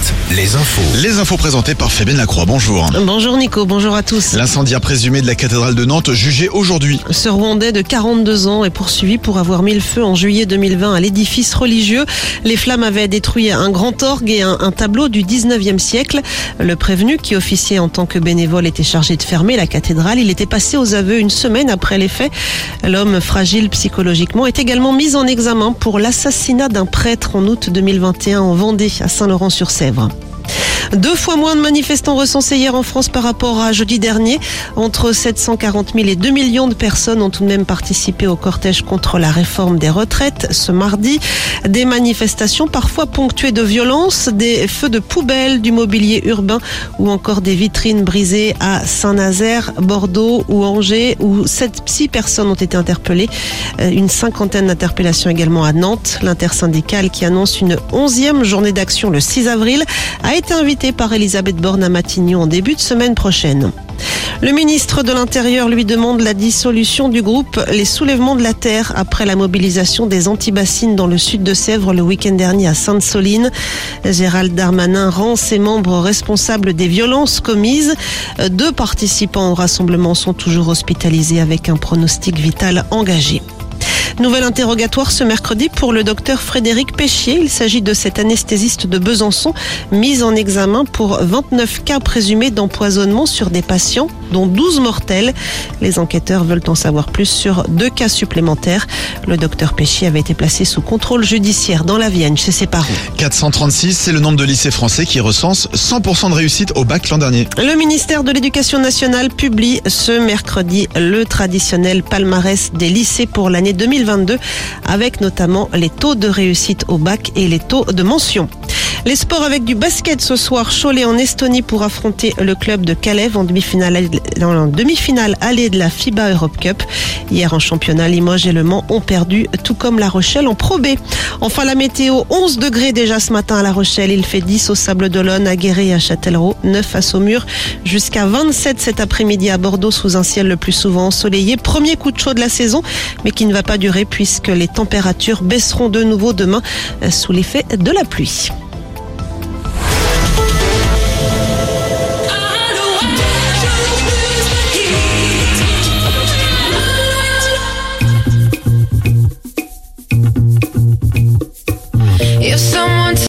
7, les infos. Les infos présentées par Fabienne Lacroix. Bonjour. Bonjour Nico, bonjour à tous. L'incendiaire présumé de la cathédrale de Nantes jugé aujourd'hui. Ce Rwandais de 42 ans est poursuivi pour avoir mis le feu en juillet 2020 à l'édifice religieux. Les flammes avaient détruit un grand orgue et un, un, tableau du 19e siècle. Le prévenu, qui officiait en tant que bénévole, était chargé de fermer la cathédrale. Il était passé aux aveux une semaine après les faits. L'homme fragile psychologiquement est également mis en examen pour l'assassinat d'un prêtre en août 2021 en Vendée, à Saint-Laurent-sur-Sèvre. Deux fois moins de manifestants recensés hier en France par rapport à jeudi dernier. Entre 740 000 et 2 millions de personnes ont tout de même participé au cortège contre la réforme des retraites ce mardi. Des manifestations parfois ponctuées de violence, des feux de poubelle, du mobilier urbain ou encore des vitrines brisées à Saint-Nazaire, Bordeaux ou Angers où sept, six personnes ont été interpellées. Une cinquantaine d'interpellations également à Nantes. L'intersyndicale qui annonce une onzième journée d'action le 6 avril a été par Elisabeth Borne à Matignon en début de semaine prochaine. Le ministre de l'Intérieur lui demande la dissolution du groupe Les Soulèvements de la Terre après la mobilisation des antibassines dans le sud de Sèvres le week-end dernier à Sainte-Soline. Gérald Darmanin rend ses membres responsables des violences commises. Deux participants au rassemblement sont toujours hospitalisés avec un pronostic vital engagé. Nouvel interrogatoire ce mercredi pour le docteur Frédéric Péchier. Il s'agit de cet anesthésiste de Besançon mis en examen pour 29 cas présumés d'empoisonnement sur des patients, dont 12 mortels. Les enquêteurs veulent en savoir plus sur deux cas supplémentaires. Le docteur Péchier avait été placé sous contrôle judiciaire dans la Vienne chez ses parents. 436, c'est le nombre de lycées français qui recensent 100% de réussite au bac l'an dernier. Le ministère de l'Éducation nationale publie ce mercredi le traditionnel palmarès des lycées pour l'année 2020 avec notamment les taux de réussite au bac et les taux de mention. Les sports avec du basket ce soir. Cholet en Estonie pour affronter le club de Calais en demi-finale, demi-finale allée de la FIBA Europe Cup. Hier en championnat, Limoges et Le Mans ont perdu, tout comme La Rochelle en Pro. Enfin la météo, 11 degrés déjà ce matin à La Rochelle. Il fait 10 au Sable d'Olonne, à Guéret et à Châtellerault, 9 à Saumur, jusqu'à 27 cet après-midi à Bordeaux sous un ciel le plus souvent ensoleillé. Premier coup de chaud de la saison, mais qui ne va pas durer puisque les températures baisseront de nouveau demain sous l'effet de la pluie.